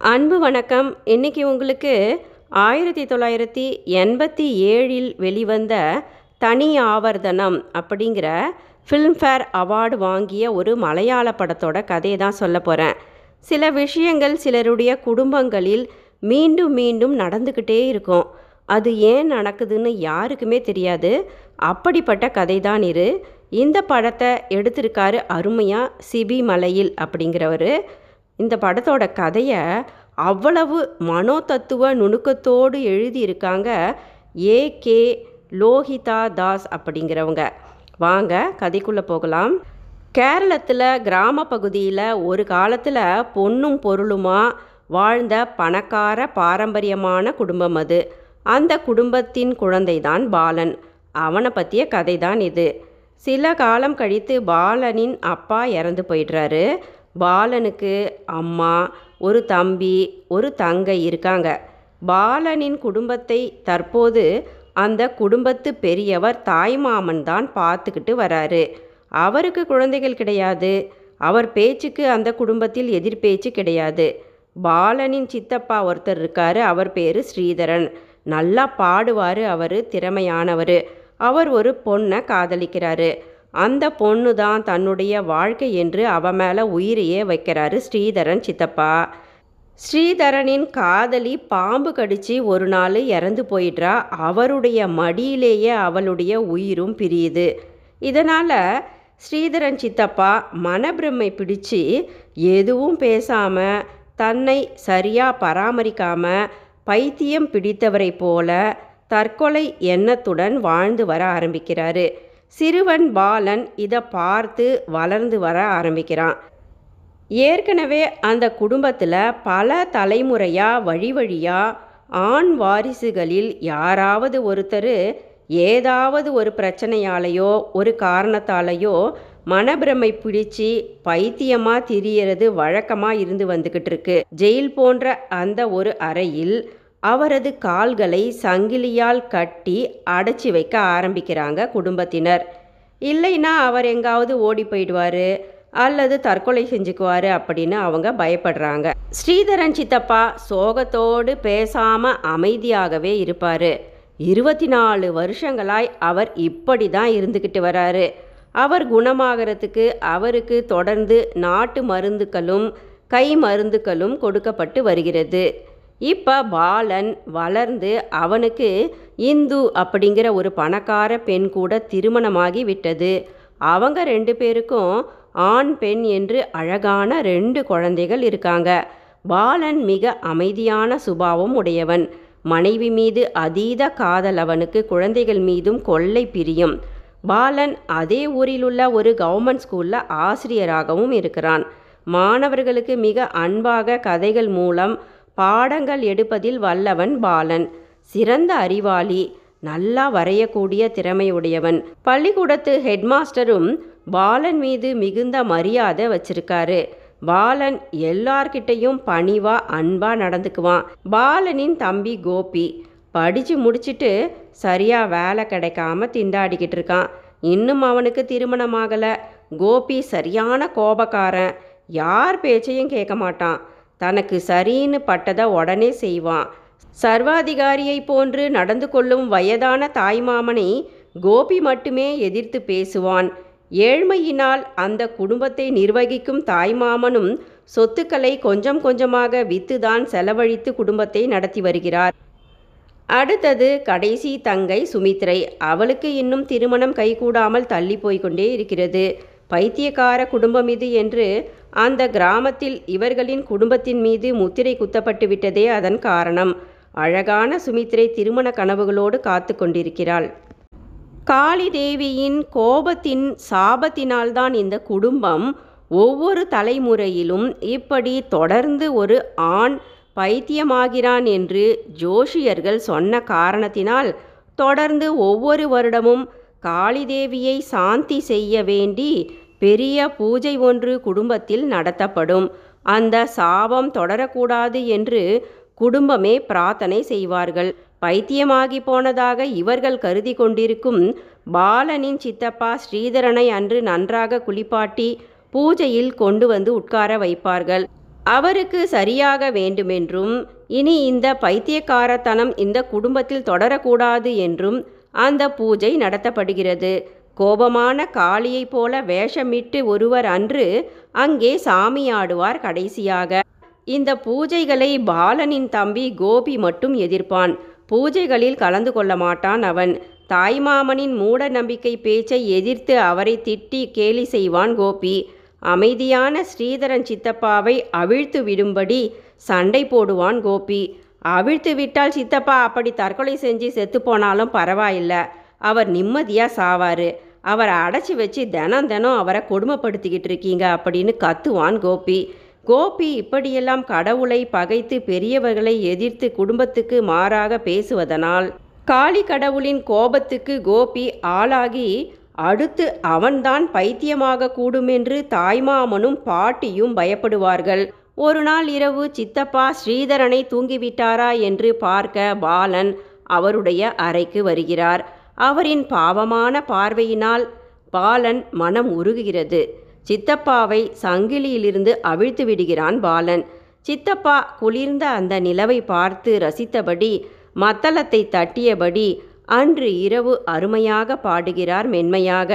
அன்பு வணக்கம். இன்னைக்கு உங்களுக்கு ஆயிரத்தி தொள்ளாயிரத்தி எண்பத்தி ஏழில் வெளிவந்த தனி ஆவர்தனம் அப்படிங்கிற ஃபில்ம்ஃபேர் அவார்டு வாங்கிய ஒரு மலையாள படத்தோட கதையை தான் சொல்ல போகிறேன் சில விஷயங்கள் சிலருடைய குடும்பங்களில் மீண்டும் மீண்டும் நடந்துக்கிட்டே இருக்கும். அது ஏன் நடக்குதுன்னு யாருக்குமே தெரியாது. அப்படிப்பட்ட கதை தான் இரு இந்த படத்தை எடுத்திருக்காரு அருமையாக சிபி மலையில் அப்படிங்கிறவர். இந்த படத்தோட கதையை அவ்வளவு மனோதத்துவ நுணுக்கத்தோடு எழுதியிருக்காங்க ஏ கே லோஹிதா தாஸ் அப்படிங்கிறவங்க. வாங்க கதைக்குள்ளே போகலாம். கேரளத்தில் கிராம பகுதியில் ஒரு காலத்தில் பொண்ணும் பொருளுமா வாழ்ந்த பணக்கார பாரம்பரியமான குடும்பம் அது. அந்த குடும்பத்தின் குழந்தைதான் பாலன். அவனை பற்றிய கதை தான் இது. சில காலம் கழித்து பாலனின் அப்பா இறந்து போயிடுறாரு. பாலனுக்கு அம்மா ஒரு தம்பி ஒரு தங்கை இருக்காங்க. பாலனின் குடும்பத்தை தற்போது அந்த குடும்பத்து பெரியவர் தாய்மாமன் தான் பார்த்துக்கிட்டு வராரு. அவருக்கு குழந்தைகள் கிடையாது. அவர் பேச்சுக்கு அந்த குடும்பத்தில் எதிர்பேச்சு கிடையாது. பாலனின் சித்தப்பா ஒருத்தர் இருக்காரு அவர் பேர் ஸ்ரீதரன். நல்லா பாடுவார் அவர் திறமையானவர். அவர் ஒரு பொண்ணை காதலிக்கிறாரு. அந்த பொண்ணு தான் தன்னுடைய வாழ்க்கை என்று அவ மேலே உயிரையே வைக்கிறாரு ஸ்ரீதரன் சித்தப்பா. ஸ்ரீதரனின் காதலி பாம்பு கடிச்சு ஒரு நாள் இறந்து போயிடுறா. அவருடைய மடியிலேயே அவளுடைய உயிரும் பிரியுது. இதனால் ஸ்ரீதரன் சித்தப்பா மனப்பிரமை பிடிச்சு எதுவும் பேசாமல் தன்னை சரியாக பராமரிக்காமல் பைத்தியம் பிடித்தவரை போல தற்கொலை எண்ணத்துடன் வாழ்ந்து வர ஆரம்பிக்கிறாரு. சிறுவன் பாலன் இதை பார்த்து வளர்ந்து வர ஆரம்பிக்கிறான். ஏற்கனவே அந்த குடும்பத்தில் பல தலைமுறையாக வழி வழியாக ஆண் வாரிசுகளில் யாராவது ஒருத்தர் ஏதாவது ஒரு பிரச்சனையாலேயோ ஒரு காரணத்தாலேயோ மனப்பிரமை பிடிச்சு பைத்தியமாக திரியறது வழக்கமாக இருந்து வந்துக்கிட்டு இருக்கு. ஜெயில் போன்ற அந்த ஒரு அறையில் அவரது கால்களை சங்கிலியால் கட்டி அடைச்சி வைக்க ஆரம்பிக்கிறாங்க குடும்பத்தினர். இல்லைன்னா அவர் எங்காவது ஓடி போயிடுவார் அல்லது தற்கொலை செஞ்சுக்குவார் அப்படின்னு அவங்க பயப்படுறாங்க. ஸ்ரீதரன் சித்தப்பா சோகத்தோடு பேசாமல் அமைதியாகவே இருப்பார். இருபத்தி நாலு வருஷங்களாய் அவர் இப்படி தான் இருந்துக்கிட்டு வராரு. அவர் குணமாகறதுக்கு அவருக்கு தொடர்ந்து நாட்டு மருந்துகளும் கை மருந்துகளும் கொடுக்கப்பட்டு வருகிறது. இப்போ பாலன் வளர்ந்து அவனுக்கு இந்து அப்படிங்கிற ஒரு பணக்கார பெண் கூட திருமணமாகி விட்டது. அவங்க ரெண்டு பேருக்கும் ஆண் பெண் என்று அழகான ரெண்டு குழந்தைகள் இருக்காங்க. பாலன் மிக அமைதியான சுபாவம் உடையவன். மனைவி மீது அதீத காதல் அவனுக்கு குழந்தைகள் மீதும் கொள்ளை பிரியும். பாலன் அதே ஊரிலுள்ள ஒரு கவர்மெண்ட் ஸ்கூலில் ஆசிரியராகவும் இருக்கிறான். மாணவர்களுக்கு மிக அன்பாக கதைகள் மூலம் பாடங்கள் எடுப்பதில் வல்லவன் பாலன். சிறந்த அறிவாளி நல்லா வரையக்கூடிய திறமையுடையவன். பள்ளிக்கூடத்து ஹெட்மாஸ்டரும் பாலன் மீது மிகுந்த மரியாதை வச்சிருக்காரு. பாலன் எல்லார்கிட்டையும் பணிவா அன்பா நடந்துக்குவான். பாலனின் தம்பி கோபி படித்து முடிச்சிட்டு சரியாக வேலை கிடைக்காம திண்டாடிக்கிட்டு இருக்கான். இன்னும் அவனுக்கு திருமணமாகலை கோபி சரியான கோபக்காரன். யார் பேச்சையும் கேட்க மாட்டான். தனக்கு சரின்னு பட்டதை உடனே செய்வான். சர்வாதிகாரியை போன்று நடந்து கொள்ளும் வயதான தாய்மாமனை கோபி மட்டுமே எதிர்த்து பேசுவான். ஏழ்மையினால் அந்த குடும்பத்தை நிர்வகிக்கும் தாய்மாமனும் சொத்துக்களை கொஞ்சம் கொஞ்சமாக வித்துதான் செலவழித்து குடும்பத்தை நடத்தி வருகிறார். அடுத்தது கடைசி தங்கை சுமித்ரை. அவளுக்கு இன்னும் திருமணம் கைகூடாமல் தள்ளி போய்கொண்டே இருக்கிறது. பைத்தியக்கார குடும்பம் இது என்று அந்த கிராமத்தில் இவர்களின் குடும்பத்தின் மீது முத்திரை குத்தப்பட்டு விட்டதே அதன் காரணம். அழகான சுமித்ரை திருமண கனவுகளோடு காத்து கொண்டிருக்கிறாள். காளி தேவியின் கோபத்தின் சாபத்தினால்தான் இந்த குடும்பம் ஒவ்வொரு தலைமுறையிலும் இப்படி தொடர்ந்து ஒரு ஆண் பைத்தியமாகிறான் என்று ஜோஷியர்கள் சொன்ன காரணத்தினால் தொடர்ந்து ஒவ்வொரு வருடமும் காளிதேவியை சாந்தி செய்ய வேண்டி பெரிய பூஜை ஒன்று குடும்பத்தில் நடத்தப்படும். அந்த சாபம் தொடரக்கூடாது என்று குடும்பமே பிரார்த்தனை செய்வார்கள். பைத்தியமாகி போனதாக இவர்கள் கருதி கொண்டிருக்கும் பாலனின் சித்தப்பா ஸ்ரீதரனை அன்று நன்றாக குளிப்பாட்டி பூஜையில் கொண்டு வந்து உட்கார வைப்பார்கள். அவருக்கு சரியாக வேண்டுமென்றும் இனி இந்த பைத்தியக்காரத்தனம் இந்த குடும்பத்தில் தொடரக்கூடாது என்றும் அந்த பூஜை நடத்தப்படுகிறது. கோபமான காளியைப் போல வேஷமிட்டு ஒருவர் அன்று அங்கே சாமியாடுவார் கடைசியாக. இந்த பூஜைகளை பாலனின் தம்பி கோபி மட்டும் எதிர்ப்பான். பூஜைகளில் கலந்து கொள்ள மாட்டான் அவன். தாய்மாமனின் மூட நம்பிக்கை பேச்சை எதிர்த்து அவரை திட்டி கேலி செய்வான் கோபி. அமைதியான ஸ்ரீதரன் சித்தப்பாவை அவிழ்த்து விடும்படி சண்டை போடுவான் கோபி. அவிழ்த்து விட்டால் சித்தப்பா அப்படி தற்கொலை செஞ்சு செத்து போனாலும் பரவாயில்ல. அவர் நிம்மதியாக சாவார். அவரை அடைச்சி வச்சு தினம் தினம் அவரை கொடுமைப்படுத்திக்கிட்டு இருக்கீங்க அப்படின்னு கத்துவான் கோபி. கோபி இப்படியெல்லாம் கடவுளை பகைத்து பெரியவர்களை எதிர்த்து குடும்பத்துக்கு மாறாக பேசுவதனால் காளி கடவுளின் கோபத்துக்கு கோபி ஆளாகி அடுத்து அவன்தான் பைத்தியமாக கூடுமென்று தாய்மாமனும் பாட்டியும் பயப்படுவார்கள். ஒரு நாள் இரவு சித்தப்பா ஸ்ரீதரனை தூங்கிவிட்டாரா என்று பார்க்க பாலன் அவருடைய அறைக்கு வருகிறார். அவரின் பாவமான பார்வையினால் பாலன் மனம் உருகுகிறது. சித்தப்பாவை சங்கிலியிலிருந்து அவிழ்த்து விடுகிறான் பாலன். சித்தப்பா குளிர்ந்த அந்த நிலவை பார்த்து ரசித்தபடி மத்தளத்தை தட்டியபடி அன்று இரவு அருமையாக பாடுகிறார் மென்மையாக.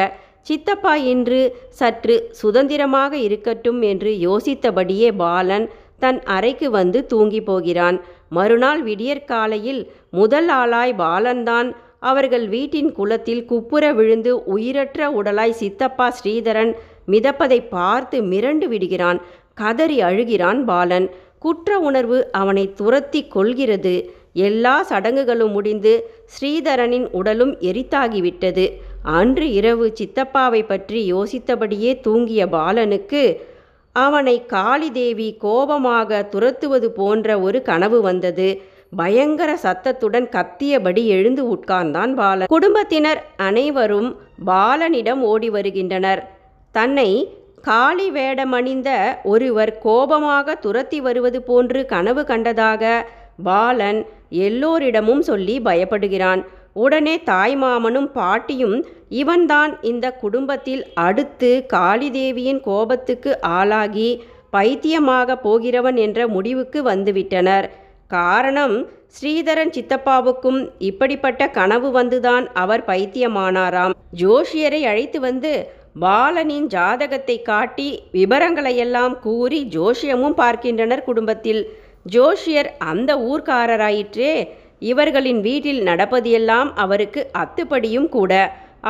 சித்தப்பா இன்று சற்று சுதந்திரமாக இருக்கட்டும் என்று யோசித்தபடியே பாலன் தன் அறைக்கு வந்து தூங்கி போகிறான். மறுநாள் விடியற்காலையில் முதல் ஆளாய் பாலன்தான் அவர்கள் வீட்டின் குளத்தில் குப்புற விழுந்து உயிரற்ற உடலாய் சித்தப்பா ஸ்ரீதரன் மிதப்பதை பார்த்து மிரண்டு விடுகிறான். கதறி அழுகிறான் பாலன். குற்ற உணர்வு அவனை துரத்தி கொள்கிறது. எல்லா சடங்குகளும் முடிந்து ஸ்ரீதரனின் உடலும் எரித்தாகிவிட்டது. அன்று இரவு சித்தப்பாவை பற்றி யோசித்தபடியே தூங்கிய பாலனுக்கு அவனை காளிதேவி கோபமாக துரத்துவது போன்ற ஒரு கனவு வந்தது. பயங்கர சத்தத்துடன் கத்தியபடி எழுந்து உட்கார்ந்தான் பாலன். குடும்பத்தினர் அனைவரும் பாலனிடம் ஓடி வருகின்றனர். தன்னை காளி வேடமணிந்த ஒருவர் கோபமாக துரத்தி வருவது போன்று கனவு கண்டதாக பாலன் எல்லோரிடமும் சொல்லி பயப்படுகிறான். உடனே தாய்மாமனும் பாட்டியும் இவன்தான் இந்த குடும்பத்தில் அடுத்து காளிதேவியின் கோபத்துக்கு ஆளாகி பைத்தியமாக போகிறவன் என்ற முடிவுக்கு வந்துவிட்டனர். காரணம் ஸ்ரீதரன் சித்தப்பாவுக்கும் இப்படிப்பட்ட கனவு வந்துதான் அவர் பைத்தியமானாராம். ஜோஷியரை அழைத்து வந்து பாலனின் ஜாதகத்தை காட்டி விவரங்களையெல்லாம் கூறி ஜோஷியமும் பார்க்கின்றனர் குடும்பத்தில். ஜோஷியர் அந்த ஊர்க்காரராயிற்றே இவர்களின் வீட்டில் நடப்பதையெல்லாம் அவருக்கு அத்துப்படியும் கூட.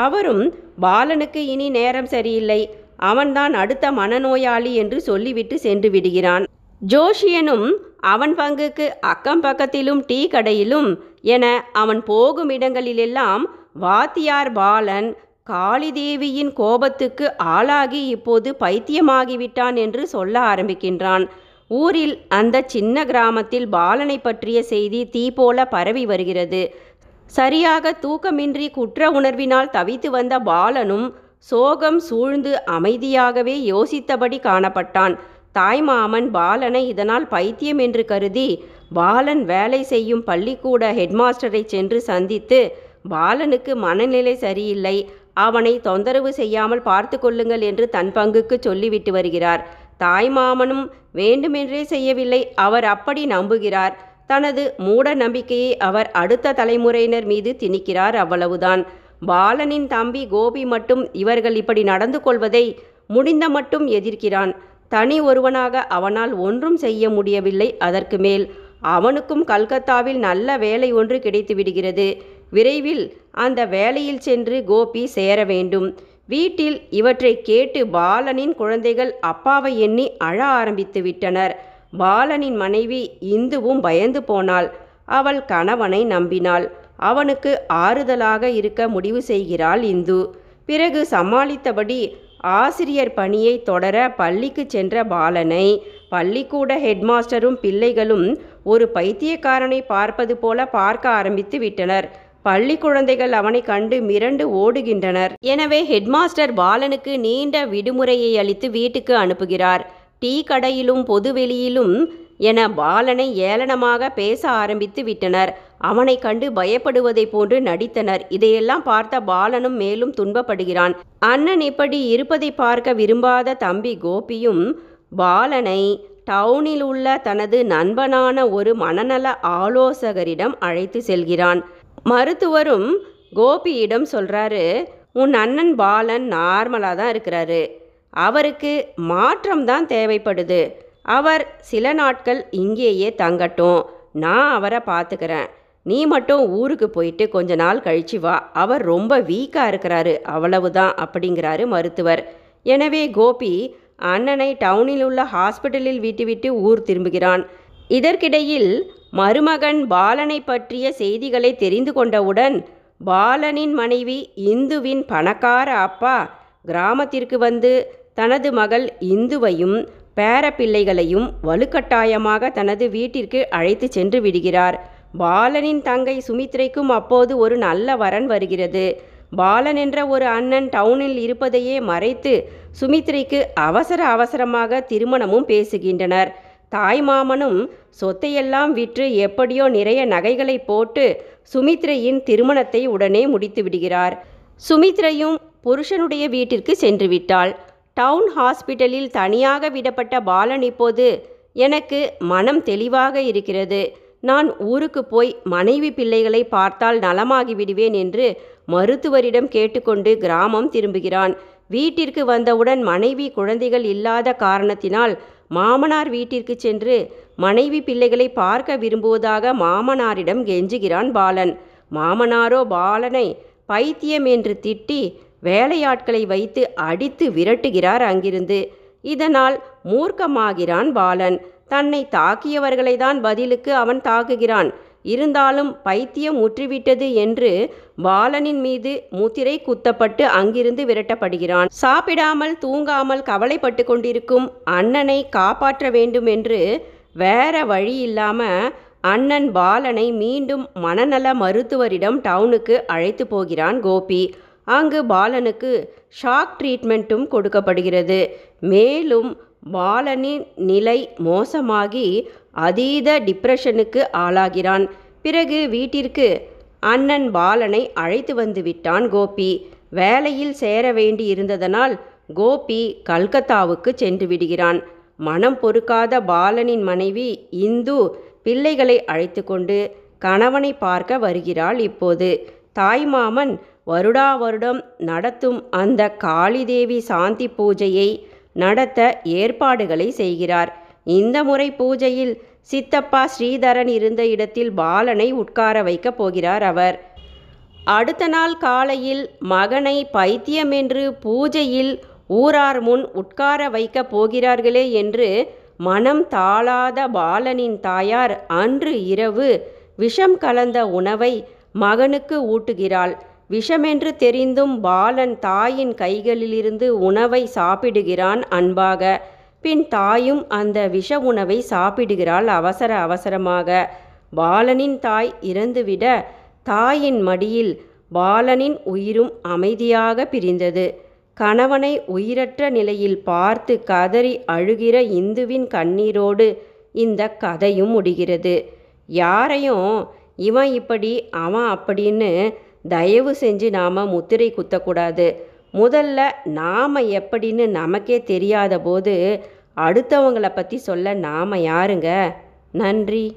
அவரும் பாலனுக்கு இனி நேரம் சரியில்லை. அவன்தான் அடுத்த மனநோயாளி என்று சொல்லிவிட்டு சென்று விடுகிறான். ஜோஷியனும் அவன் பங்குக்கு அக்கம் பக்கத்திலும் டீ கடையிலும் என அவன் போகும் இடங்களிலெல்லாம் வாத்தியார் பாலன் காளிதேவியின் கோபத்துக்கு ஆளாகி இப்போது பைத்தியமாகிவிட்டான் என்று சொல்ல ஆரம்பிக்கின்றான். ஊரில் அந்த சின்ன கிராமத்தில் பாலனை பற்றிய செய்தி தீ போல பரவி வருகிறது. சரியாக தூக்கமின்றி குற்ற உணர்வினால் தவித்து வந்த பாலனும் சோகம் சூழ்ந்து அமைதியாகவே யோசித்தபடி காணப்பட்டான். தாய்மாமன் பாலனை இதனால் பைத்தியம் என்று கருதி பாலன் வேலை செய்யும் பள்ளிக்கூட ஹெட்மாஸ்டரை சென்று சந்தித்து பாலனுக்கு மனநிலை சரியில்லை. அவனை தொந்தரவு செய்யாமல் பார்த்து கொள்ளுங்கள் என்று தன் பங்குக்கு சொல்லிவிட்டு வருகிறார். தாய் மாமனும் வேண்டுமென்றே செய்யவில்லை. அவர் அப்படி நம்புகிறார். தனது மூட நம்பிக்கையை அவர் அடுத்த தலைமுறையினர் மீது திணிக்கிறார் அவ்வளவுதான். பாலனின் தம்பி கோபி மட்டும் இவர்கள் இப்படி நடந்து கொள்வதை முடிந்த மட்டும் எதிர்க்கிறான். தனி ஒருவனாக அவனால் ஒன்றும் செய்ய முடியவில்லை. அதற்கு மேல் அவனுக்கும் கல்கத்தாவில் நல்ல வேலை ஒன்று கிடைத்து விடுகிறது விரைவில் அந்த வேலையில் சென்று கோபி சேர வேண்டும். வீட்டில் இவற்றை கேட்டு பாலனின் குழந்தைகள் அப்பாவை எண்ணி அழ ஆரம்பித்து விட்டனர். பாலனின் மனைவி இந்துவும் பயந்து போனாள். அவள் கணவனை நம்பினாள். அவனுக்கு ஆறுதலாக இருக்க முடிவு செய்கிறாள் இந்து. பிறகு சமாளித்தபடி ஆசிரியர் பணியை தொடர பள்ளிக்கு சென்ற பாலனை பள்ளிக்கூட ஹெட்மாஸ்டரும் பிள்ளைகளும் ஒரு பைத்தியக்காரனை பார்ப்பது போல பார்க்க ஆரம்பித்து விட்டனர். பள்ளி குழந்தைகள் அவனை கண்டு மிரண்டு ஓடுகின்றனர். எனவே ஹெட்மாஸ்டர் பாலனுக்கு நீண்ட விடுமுறையை அளித்து வீட்டுக்கு அனுப்புகிறார். டீ கடையிலும் பொதுவெளியிலும் என பாலனை ஏளனமாக பேச ஆரம்பித்து விட்டனர். அவனை கண்டு பயப்படுவதை போன்று நடித்தனர். இதையெல்லாம் பார்த்த பாலனும் மேலும் துன்பப்படுகிறான். அண்ணன் இப்படி இருப்பதை பார்க்க விரும்பாத தம்பி கோபியும் பாலனை டவுனில் உள்ள தனது நண்பனான ஒரு மனநல ஆலோசகரிடம் அழைத்து செல்கிறான். மருத்துவரும் கோபியிடம் சொல்கிறாரு உன் அண்ணன் பாலன் நார்மலாக தான் இருக்கிறாரு. அவருக்கு மாற்றம் தான் தேவைப்படுது. அவர் சில நாட்கள் இங்கேயே தங்கட்டும். நான் அவரை பார்த்துக்கிறேன். நீ மட்டும் ஊருக்கு போயிட்டு கொஞ்ச நாள் கழிச்சு வா. அவர் ரொம்ப வீக்காக இருக்கிறாரு. அவ்வளவுதான் அப்படிங்கிறாரு மருத்துவர். எனவே கோபி அண்ணனை டவுனில் உள்ள ஹாஸ்பிட்டலில் விட்டுவிட்டு ஊர் திரும்புகிறான். இதற்கிடையில் மருமகன் பாலனை பற்றிய செய்திகளை தெரிந்து கொண்டவுடன் பாலனின் மனைவி இந்துவின் பணக்கார அப்பா கிராமத்திற்கு வந்து தனது மகள் இந்துவையும் பேரப்பிள்ளைகளையும் வலுக்கட்டாயமாக தனது வீட்டிற்கு அழைத்து சென்று விடுகிறார். பாலனின் தங்கை சுமித்ரைக்கும் அப்போது ஒரு நல்ல வரன் வருகிறது. பாலன் என்ற ஒரு அண்ணன் டவுனில் இருப்பதையே மறைத்து சுமித்ரைக்கு அவசர அவசரமாக திருமணமும் பேசுகின்றனர். தாய்மாமனும் சொத்தையெல்லாம் விற்று எப்படியோ நிறைய நகைகளை போட்டு சுமித்ரையின் திருமணத்தை உடனே முடித்து விடுகிறார். சுமித்ரையும் புருஷனுடைய வீட்டிற்கு சென்று விட்டாள். டவுன் ஹாஸ்பிட்டலில் தனியாக விடப்பட்ட பாலன் இப்போது எனக்கு மனம் தெளிவாக இருக்கிறது. நான் ஊருக்கு போய் மனைவி பிள்ளைகளை பார்த்தால் நலமாகி விடுவேன் என்று மருத்துவரிடம் கேட்டுக்கொண்டு கிராமம் திரும்புகிறான். வீட்டிற்கு வந்தவுடன் மனைவி குழந்தைகள் இல்லாத காரணத்தினால் மாமனார் வீட்டிற்கு சென்று மனைவி பிள்ளைகளை பார்க்க விரும்புவதாக மாமனாரிடம் கெஞ்சுகிறான் பாலன். மாமனாரோ பாலனை பைத்தியம் என்று திட்டி வேலையாட்களை வைத்து அடித்து விரட்டுகிறார் அங்கிருந்து. இதனால் மூர்க்கமாகிறான் பாலன். தன்னை தாக்கியவர்களை தான் பதிலுக்கு அவன் தாக்குகிறான். இருந்தாலும் பைத்தியம் முற்றிவிட்டது என்று பாலனின் மீது முத்திரை குத்தப்பட்டு அங்கிருந்து விரட்டப்படுகிறான். சாப்பிடாமல் தூங்காமல் கவலைப்பட்டு கொண்டிருக்கும் அண்ணனை காப்பாற்ற வேண்டும் என்று வேற வழி இல்லாம அண்ணன் பாலனை மீண்டும் மனநல மருத்துவரிடம் டவுனுக்கு அழைத்து போகிறான் கோபி. அங்கு பாலனுக்கு ஷாக் ட்ரீட்மெண்ட்டும் கொடுக்கப்படுகிறது. மேலும் பாலனின் நிலை மோசமாகி அதீத டிப்ரெஷனுக்கு ஆளாகிறான். பிறகு வீட்டிற்கு அண்ணன் பாலனை அழைத்து வந்து விட்டான் கோபி. வேலையில் சேர வேண்டி இருந்ததனால் கோபி கல்கத்தாவுக்கு சென்று விடுகிறான். மனம் பொறுக்காத பாலனின் மனைவி இந்து பிள்ளைகளை அழைத்து கொண்டு கணவனை பார்க்க வருகிறாள் இப்போது. தாய்மாமன் வருடா வருடம் நடத்தும் அந்த காளிதேவி சாந்தி பூஜையை நடத்த ஏற்பாடுகளை செய்கிறார். இந்த முறை பூஜையில் சித்தப்பா ஸ்ரீதரன் இருந்த இடத்தில் பாலனை உட்கார வைக்கப் போகிறார் அவர். அடுத்த நாள் காலையில் மகனை பைத்தியம் என்று பூஜையில் ஊரார் முன் உட்கார வைக்கப் போகிறார்களே என்று மனம் தாளாத பாலனின் தாயார் அன்று இரவு விஷம் கலந்த உணவை மகனுக்கு ஊட்டுகிறாள். விஷமென்று தெரிந்தும் பாலன் தாயின் கைகளிலிருந்து உணவை சாப்பிடுகிறான் அன்பாக. பின் தாயும் அந்த விஷ உணவை சாப்பிடுகிறாள் அவசர அவசரமாக. பாலனின் தாய் இறந்துவிட தாயின் மடியில் பாலனின் உயிரும் அமைதியாக பிரிந்தது. கணவனை உயிரற்ற நிலையில் பார்த்து கதறி அழுகிற இந்துவின் கண்ணீரோடு இந்த கதையும் முடிகிறது. யாரையும் இவன் இப்படி அவன் அப்படின்னு தயவு செஞ்சு நாம் முத்திரை குத்தக்கூடாது. முதல்ல நாம் எப்படின்னு நமக்கே தெரியாத போது அடுத்தவங்களை பற்றி சொல்ல நாம் யாருங்க? நன்றி.